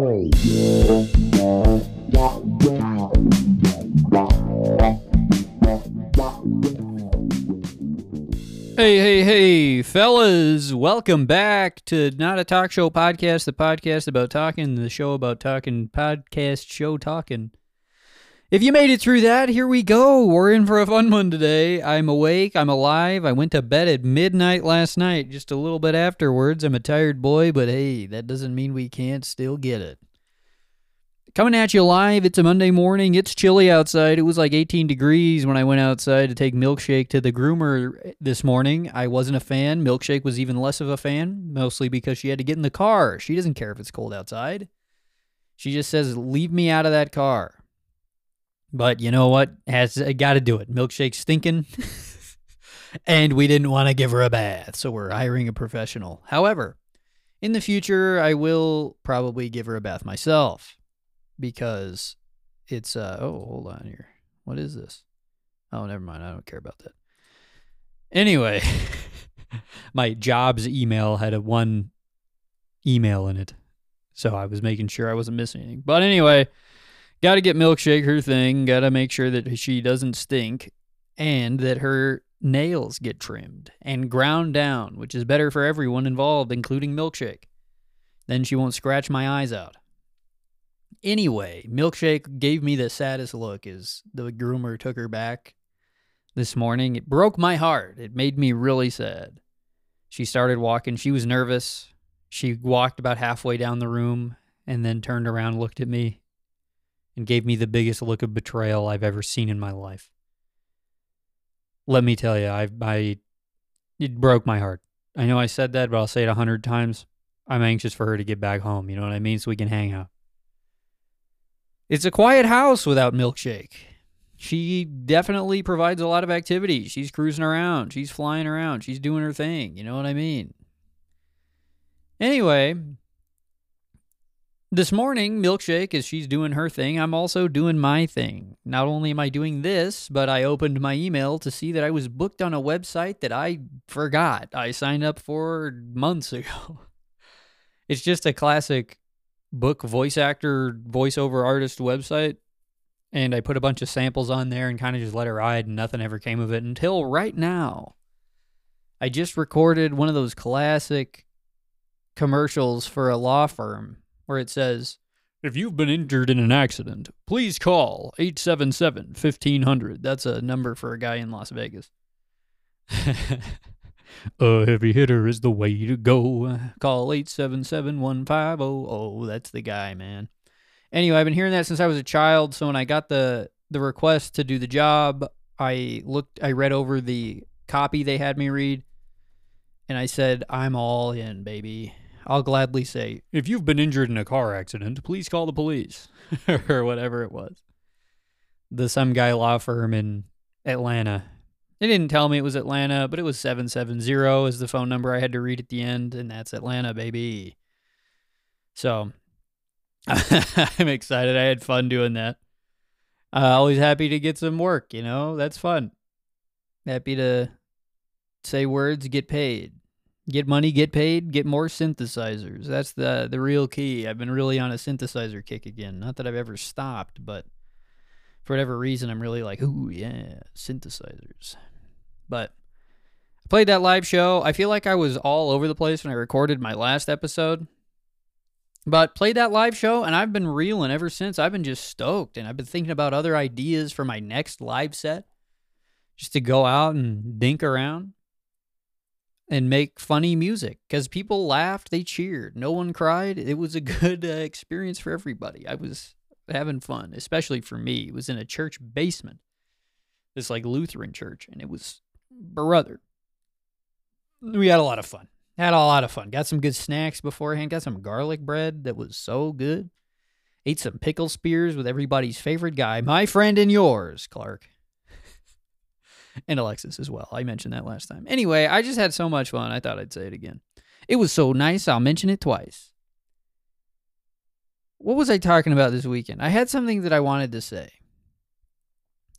Hey, hey, hey, fellas, welcome back to Not a Talk Show podcast, the podcast about talking, the show about talking, podcast show talking. If you made it through that, here we go. We're in for a fun one today. I'm awake, I'm alive. I went to bed at midnight last night, just a little bit afterwards. I'm a tired boy, but hey, that doesn't mean we can't still get it. Coming at you live. It's a Monday morning. It's chilly outside. It was like 18 degrees when I went outside to take Milkshake to the groomer this morning. I wasn't a fan. Milkshake was even less of a fan, mostly because she had to get in the car. She doesn't care if it's cold outside. She just says, "Leave me out of that car." But you know what? Has got to do it. Milkshake's stinking. and we didn't want to give her a bath, so we're hiring a professional. However, in the future, I will probably give her a bath myself because it's uh oh hold on here what is this oh never mind i don't care about that anyway my jobs email had a one email in it so i was making sure i wasn't missing anything but anyway gotta get milkshake her thing gotta make sure that she doesn't stink and that her nails get trimmed and ground down which is better for everyone involved including milkshake then she won't scratch my eyes out Anyway, Milkshake gave me the saddest look as the groomer took her back this morning. It broke my heart. It made me really sad. She started walking. She was nervous. She walked about halfway down the room and then turned around, looked at me, and gave me the biggest look of betrayal I've ever seen in my life. Let me tell you, I, I, it broke my heart. I know I said that, but I'll say it a hundred times. I'm anxious for her to get back home. You know what I mean? So we can hang out. It's a quiet house without Milkshake. She definitely provides a lot of activity. She's cruising around, she's flying around, she's doing her thing. You know what I mean? Anyway, this morning, Milkshake, as she's doing her thing, I'm also doing my thing. Not only am I doing this, but I opened my email to see that I was booked on a website that I forgot I signed up for months ago. It's just a classic book voice actor, voiceover artist website. And I put a bunch of samples on there and kind of just let it ride, and nothing ever came of it until right now. I just recorded one of those classic commercials for a law firm where it says, If you've been injured in an accident, please call 877 1500. That's a number for a guy in Las Vegas. A heavy hitter is the way to go. Call 877 1500. That's the guy, man. Anyway, I've been hearing that since I was a child. So when I got the, the request to do the job, I looked, I read over the copy they had me read, and I said, I'm all in, baby. I'll gladly say, if you've been injured in a car accident, please call the police, or whatever it was. The some guy law firm in Atlanta they didn't tell me it was Atlanta, but it was 770 is the phone number I had to read at the end, and that's Atlanta, baby. So I'm excited. I had fun doing that. Uh, always happy to get some work, you know? That's fun. Happy to say words, get paid. Get money, get paid, get more synthesizers. That's the the real key. I've been really on a synthesizer kick again. Not that I've ever stopped, but for whatever reason, I'm really like, ooh, yeah, synthesizers. But I played that live show. I feel like I was all over the place when I recorded my last episode. But played that live show and I've been reeling ever since. I've been just stoked and I've been thinking about other ideas for my next live set. Just to go out and dink around and make funny music because people laughed, they cheered, no one cried. It was a good uh, experience for everybody. I was having fun, especially for me. It was in a church basement, this like Lutheran church, and it was brother. We had a lot of fun. Had a lot of fun. Got some good snacks beforehand. Got some garlic bread that was so good. Ate some pickle spears with everybody's favorite guy, my friend and yours, Clark. And Alexis as well. I mentioned that last time. Anyway, I just had so much fun. I thought I'd say it again. It was so nice, I'll mention it twice. What was I talking about this weekend? I had something that I wanted to say.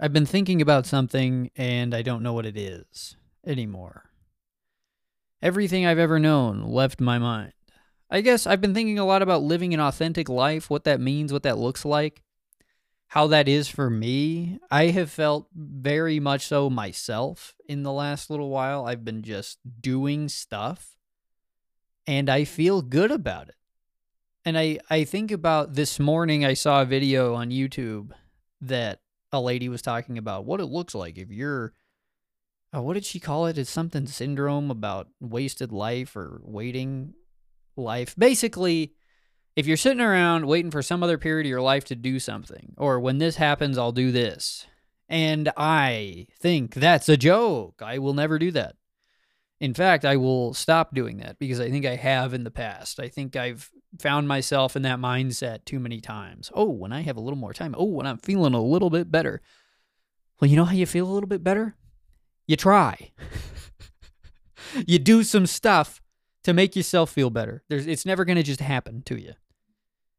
I've been thinking about something and I don't know what it is anymore. Everything I've ever known left my mind. I guess I've been thinking a lot about living an authentic life, what that means, what that looks like, how that is for me. I have felt very much so myself in the last little while. I've been just doing stuff and I feel good about it. And I, I think about this morning, I saw a video on YouTube that a lady was talking about what it looks like if you're oh, what did she call it? It's something syndrome about wasted life or waiting life. Basically, if you're sitting around waiting for some other period of your life to do something, or when this happens, I'll do this. And I think that's a joke. I will never do that. In fact, I will stop doing that because I think I have in the past. I think I've found myself in that mindset too many times. Oh, when I have a little more time. Oh, when I'm feeling a little bit better. Well, you know how you feel a little bit better? You try. you do some stuff to make yourself feel better. There's, it's never going to just happen to you.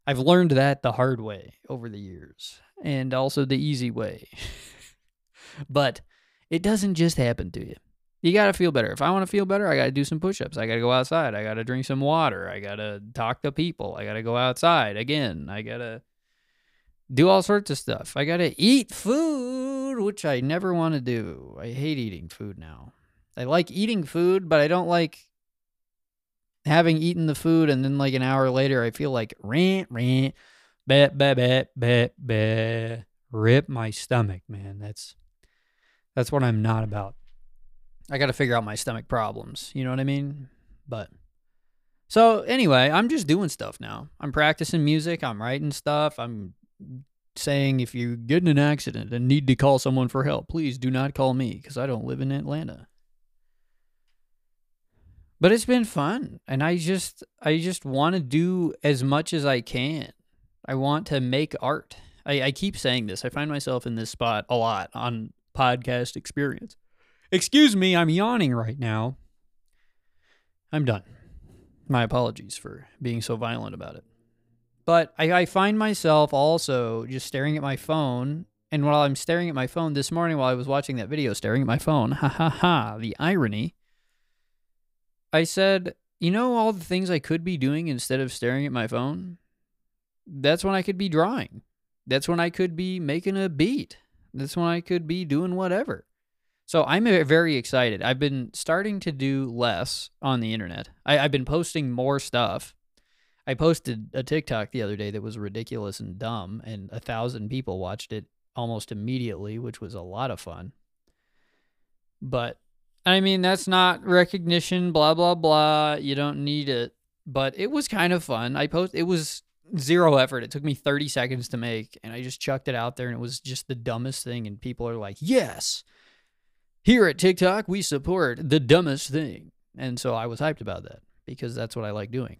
I've learned that the hard way over the years and also the easy way. but it doesn't just happen to you. You got to feel better. If I want to feel better, I got to do some push ups. I got to go outside. I got to drink some water. I got to talk to people. I got to go outside again. I got to do all sorts of stuff. I got to eat food, which I never want to do. I hate eating food now. I like eating food, but I don't like having eaten the food and then like an hour later I feel like rant rant bet bet bet bet bet rip my stomach, man. That's that's what I'm not about. I got to figure out my stomach problems, you know what I mean? But so anyway, I'm just doing stuff now. I'm practicing music, I'm writing stuff, I'm saying if you get in an accident and need to call someone for help, please do not call me because I don't live in Atlanta but it's been fun and i just i just want to do as much as i can. I want to make art. I, I keep saying this. I find myself in this spot a lot on podcast experience. Excuse me i'm yawning right now. I'm done. My apologies for being so violent about it. But I, I find myself also just staring at my phone and while i'm staring at my phone this morning while i was watching that video staring at my phone ha ha ha the irony I said, you know, all the things I could be doing instead of staring at my phone? That's when I could be drawing. That's when I could be making a beat. That's when I could be doing whatever. So I'm very excited. I've been starting to do less on the internet. I, have been posting more stuff. I posted a TikTok the other day that was ridiculous and dumb, and a thousand people watched it almost immediately, which was a lot of fun. But I mean, that's not recognition, blah, blah, blah. You don't need it. But it was kind of fun. I post it was zero effort. It took me 30 seconds to make, and I just chucked it out there, and it was just the dumbest thing. And people are like, yes, here at TikTok, we support the dumbest thing. And so I was hyped about that because that's what I like doing.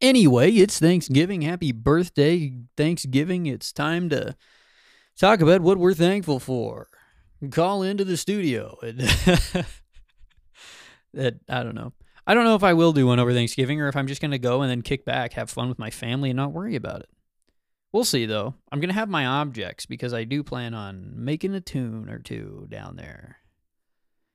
Anyway, it's Thanksgiving. Happy birthday, Thanksgiving. It's time to talk about what we're thankful for call into the studio. that I don't know. I don't know if I will do one over Thanksgiving or if I'm just going to go and then kick back, have fun with my family, and not worry about it. We'll see though. I'm going to have my objects because I do plan on making a tune or two down there.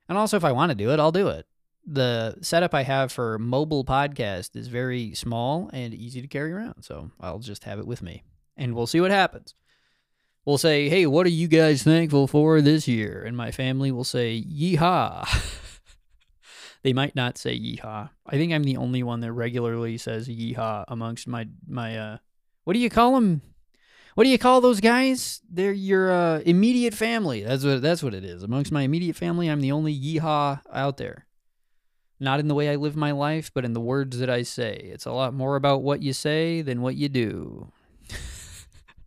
And also, if I want to do it, I'll do it. The setup I have for mobile podcast is very small and easy to carry around, so I'll just have it with me. And we'll see what happens will say, Hey, what are you guys thankful for this year? And my family will say, Yeehaw. they might not say yeehaw. I think I'm the only one that regularly says yeehaw amongst my, my, uh, what do you call them? What do you call those guys? They're your uh, immediate family. That's what that's what it is. Amongst my immediate family, I'm the only yeehaw out there. Not in the way I live my life, but in the words that I say. It's a lot more about what you say than what you do.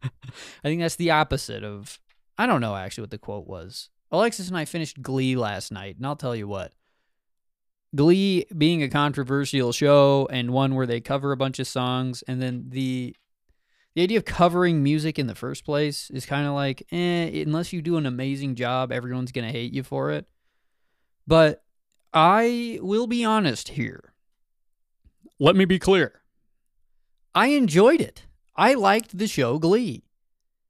I think that's the opposite of. I don't know actually what the quote was. Alexis and I finished Glee last night, and I'll tell you what. Glee being a controversial show and one where they cover a bunch of songs, and then the the idea of covering music in the first place is kind of like, eh, unless you do an amazing job, everyone's gonna hate you for it. But I will be honest here. Let me be clear. I enjoyed it. I liked the show Glee.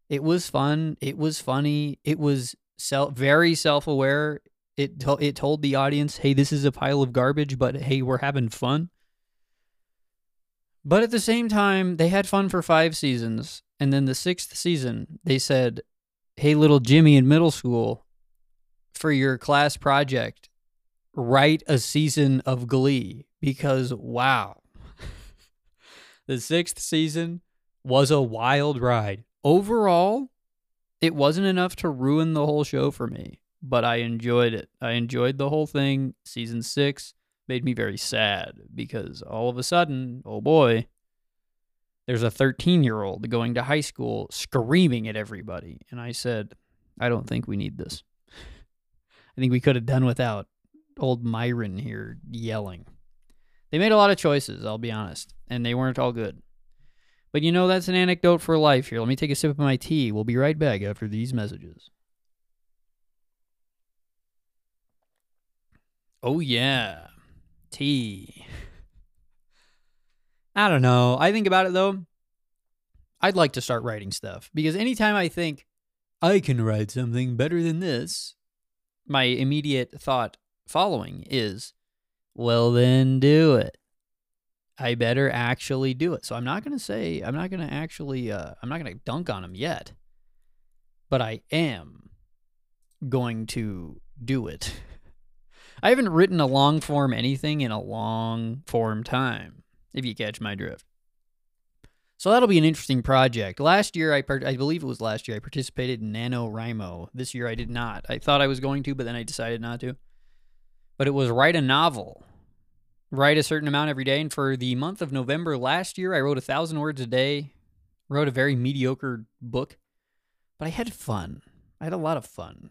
It was fun. It was funny. It was self very self aware. It to- it told the audience, "Hey, this is a pile of garbage, but hey, we're having fun." But at the same time, they had fun for five seasons. And then the sixth season, they said, Hey, little Jimmy in middle school, for your class project, write a season of Glee. Because, wow, the sixth season was a wild ride. Overall, it wasn't enough to ruin the whole show for me, but I enjoyed it. I enjoyed the whole thing. Season six made me very sad because all of a sudden, oh boy, there's a 13 year old going to high school screaming at everybody. And I said, I don't think we need this. I think we could have done without old Myron here yelling. They made a lot of choices, I'll be honest, and they weren't all good. But you know, that's an anecdote for life here. Let me take a sip of my tea. We'll be right back after these messages. Oh, yeah. Tea. I don't know. I think about it though. I'd like to start writing stuff because anytime I think I can write something better than this, my immediate thought following is, well, then do it. I better actually do it. So I'm not going to say, I'm not going to actually, uh, I'm not going to dunk on him yet, but I am going to do it. I haven't written a long form anything in a long form time, if you catch my drift. So that'll be an interesting project. Last year, I part- I believe it was last year, I participated in NaNoWriMo. This year, I did not. I thought I was going to, but then I decided not to. But it was write a novel write a certain amount every day. And for the month of November last year, I wrote a thousand words a day, wrote a very mediocre book, but I had fun. I had a lot of fun.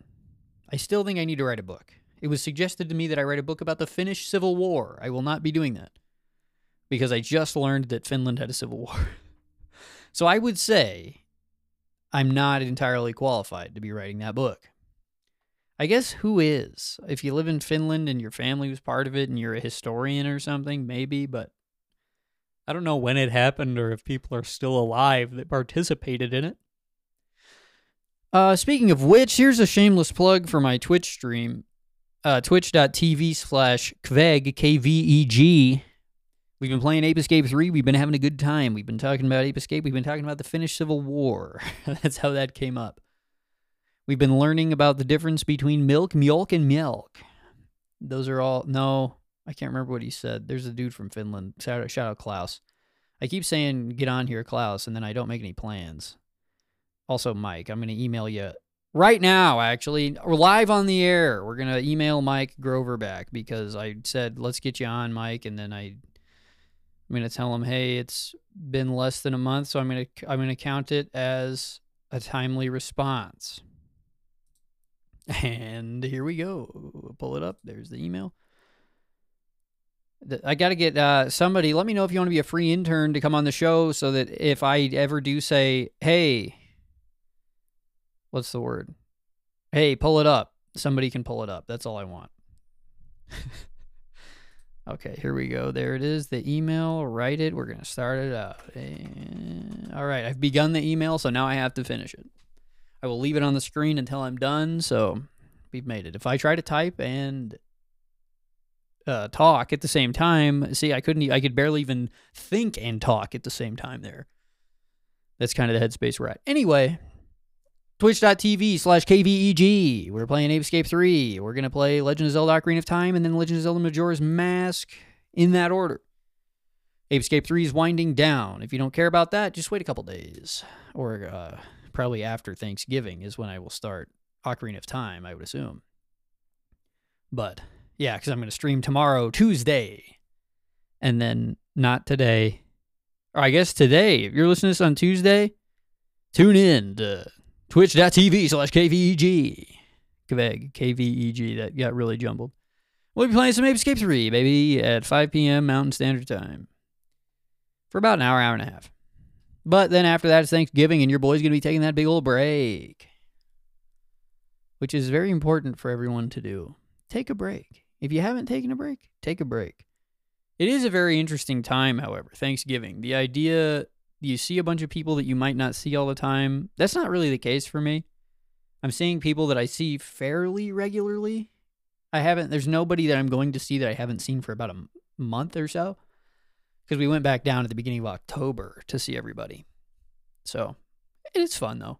I still think I need to write a book. It was suggested to me that I write a book about the Finnish Civil War. I will not be doing that because I just learned that Finland had a civil war. so I would say I'm not entirely qualified to be writing that book. I guess who is? If you live in Finland and your family was part of it and you're a historian or something, maybe, but I don't know when it happened or if people are still alive that participated in it. Uh, speaking of which, here's a shameless plug for my Twitch stream. Uh, twitch.tv slash kveg, K-V-E-G. We've been playing Ape Escape 3. We've been having a good time. We've been talking about Ape Escape. We've been talking about the Finnish Civil War. That's how that came up. We've been learning about the difference between milk, milk, and milk. Those are all. No, I can't remember what he said. There's a dude from Finland. Shout out, shout out Klaus. I keep saying get on here, Klaus, and then I don't make any plans. Also, Mike, I'm going to email you right now, actually. We're live on the air. We're going to email Mike Grover back because I said, let's get you on, Mike. And then I. I'm going to tell him, hey, it's been less than a month, so I'm to I'm to count it as a timely response. And here we go. Pull it up. There's the email. I got to get uh, somebody. Let me know if you want to be a free intern to come on the show so that if I ever do say, hey, what's the word? Hey, pull it up. Somebody can pull it up. That's all I want. okay, here we go. There it is. The email. Write it. We're going to start it out. And, all right. I've begun the email, so now I have to finish it. I will leave it on the screen until I'm done. So we've made it. If I try to type and uh, talk at the same time, see, I couldn't. I could barely even think and talk at the same time. There. That's kind of the headspace we're at. Anyway, twitch.tv slash kveg. We're playing Ape Escape 3. We're gonna play Legend of Zelda: Ocarina of Time and then Legend of Zelda: Majora's Mask in that order. Ape Escape 3 is winding down. If you don't care about that, just wait a couple days or. Uh, probably after Thanksgiving is when I will start Ocarina of Time, I would assume. But yeah, because I'm going to stream tomorrow, Tuesday, and then not today. Or I guess today. If you're listening to this on Tuesday, tune in to twitch.tv slash KVEG. Kveg, KVEG. That got really jumbled. We'll be playing some Ape Escape 3, baby, at 5 p.m. Mountain Standard Time. For about an hour, hour and a half. But then after that, it's Thanksgiving, and your boy's going to be taking that big old break, which is very important for everyone to do. Take a break. If you haven't taken a break, take a break. It is a very interesting time, however, Thanksgiving. The idea you see a bunch of people that you might not see all the time. That's not really the case for me. I'm seeing people that I see fairly regularly. I haven't, there's nobody that I'm going to see that I haven't seen for about a month or so because we went back down at the beginning of October to see everybody. So it's fun though.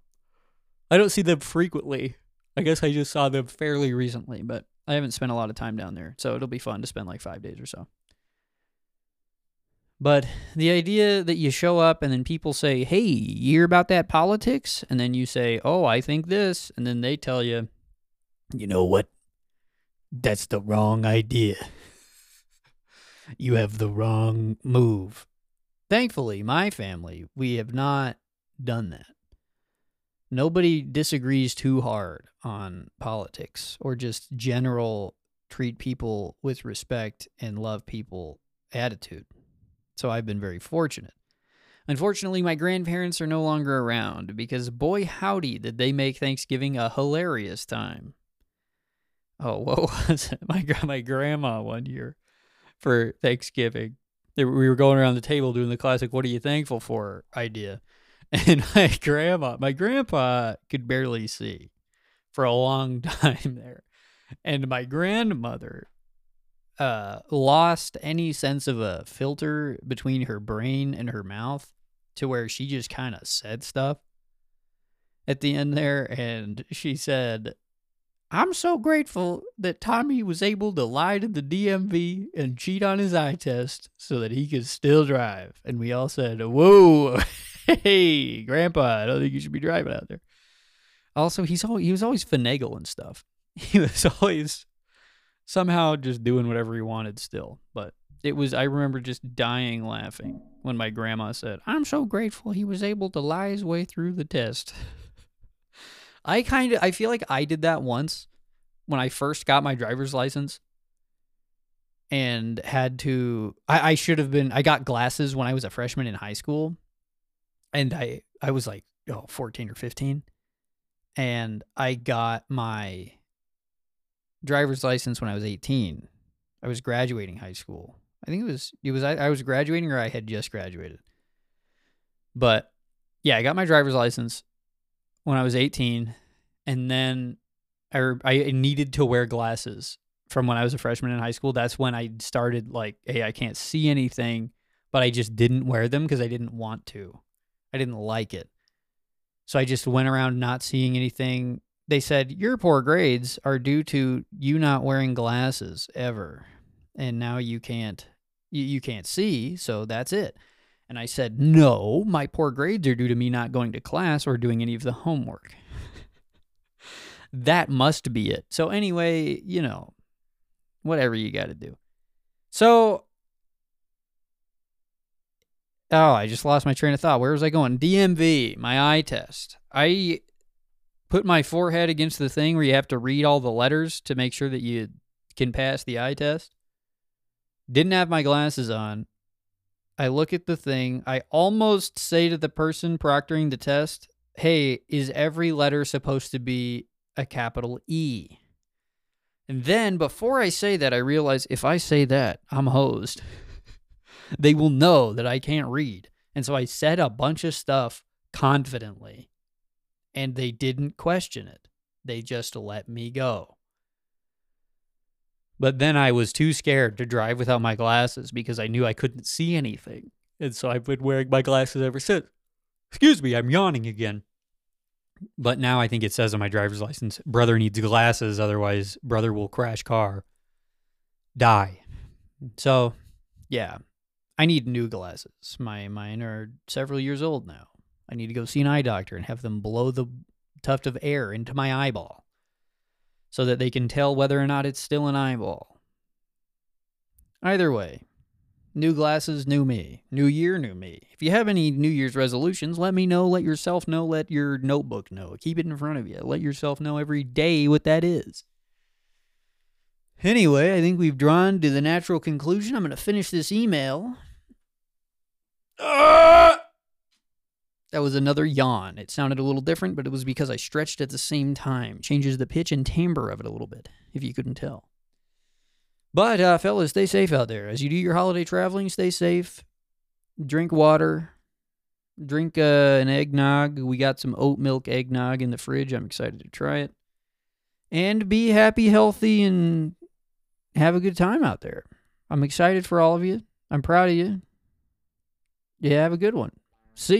I don't see them frequently. I guess I just saw them fairly recently, but I haven't spent a lot of time down there. So it'll be fun to spend like five days or so. But the idea that you show up and then people say, hey, you hear about that politics? And then you say, oh, I think this. And then they tell you, you know what? That's the wrong idea. You have the wrong move. Thankfully, my family, we have not done that. Nobody disagrees too hard on politics or just general treat people with respect and love people attitude. So I've been very fortunate. Unfortunately, my grandparents are no longer around because boy howdy did they make Thanksgiving a hilarious time. Oh, what was it? My my grandma one year for Thanksgiving. We were going around the table doing the classic "What are you thankful for?" idea, and my grandma, my grandpa could barely see for a long time there, and my grandmother uh, lost any sense of a filter between her brain and her mouth to where she just kind of said stuff at the end there. And she said, I'm so grateful that Tommy was able to lie to the DMV and cheat on his eye test so that he could still drive. And we all said, Whoa, hey, Grandpa, I don't think you should be driving out there. Also, he's he was always finagling stuff. He was always somehow just doing whatever he wanted still. But it was I remember just dying laughing when my grandma said, "I'm so grateful he was able to lie his way through the test." I kind of I feel like I did that once when I first got my driver's license and had to I, I should have been I got glasses when I was a freshman in high school and I I was like oh 14 or 15 and I got my driver's license when I was 18. I was graduating high school. I think it was it was I, I was graduating or I had just graduated. But yeah, I got my driver's license when I was 18 and then I I needed to wear glasses from when I was a freshman in high school. That's when I started like, hey, I can't see anything, but I just didn't wear them because I didn't want to. I didn't like it. So I just went around not seeing anything they said your poor grades are due to you not wearing glasses ever and now you can't you, you can't see so that's it and i said no my poor grades are due to me not going to class or doing any of the homework. That must be it. So anyway you know whatever you got to do. So oh i just lost my train of thought. Where was i going? Dmv my eye test. I put my forehead against the thing where you have to read all the letters to make sure that you can pass the eye test. Didn't have my glasses on. I look at the thing. I almost say to the person proctoring the test, Hey, is every letter supposed to be a capital E? And then before I say that, I realize if I say that, I'm hosed. they will know that I can't read. And so I said a bunch of stuff confidently and they didn't question it. They just let me go. But then I was too scared to drive without my glasses because I knew I couldn't see anything. And so I've been wearing my glasses ever since. Excuse me, I'm yawning again. But now I think it says on my driver's license, brother needs glasses, otherwise, brother will crash car, die. So, yeah, I need new glasses. My mine are several years old now. I need to go see an eye doctor and have them blow the tuft of air into my eyeball so that they can tell whether or not it's still an eyeball. Either way, new glasses, new me. New year, new me. If you have any New Year's resolutions, let me know. Let yourself know. Let your notebook know. Keep it in front of you. Let yourself know every day what that is. Anyway, I think we've drawn to the natural conclusion. I'm going to finish this email. Uh! That was another yawn. It sounded a little different, but it was because I stretched at the same time. Changes the pitch and timbre of it a little bit, if you couldn't tell. But, uh, fellas, stay safe out there. As you do your holiday traveling, stay safe. Drink water. Drink uh, an eggnog. We got some oat milk eggnog in the fridge. I'm excited to try it. And be happy, healthy, and have a good time out there. I'm excited for all of you. I'm proud of you. Yeah, have a good one. See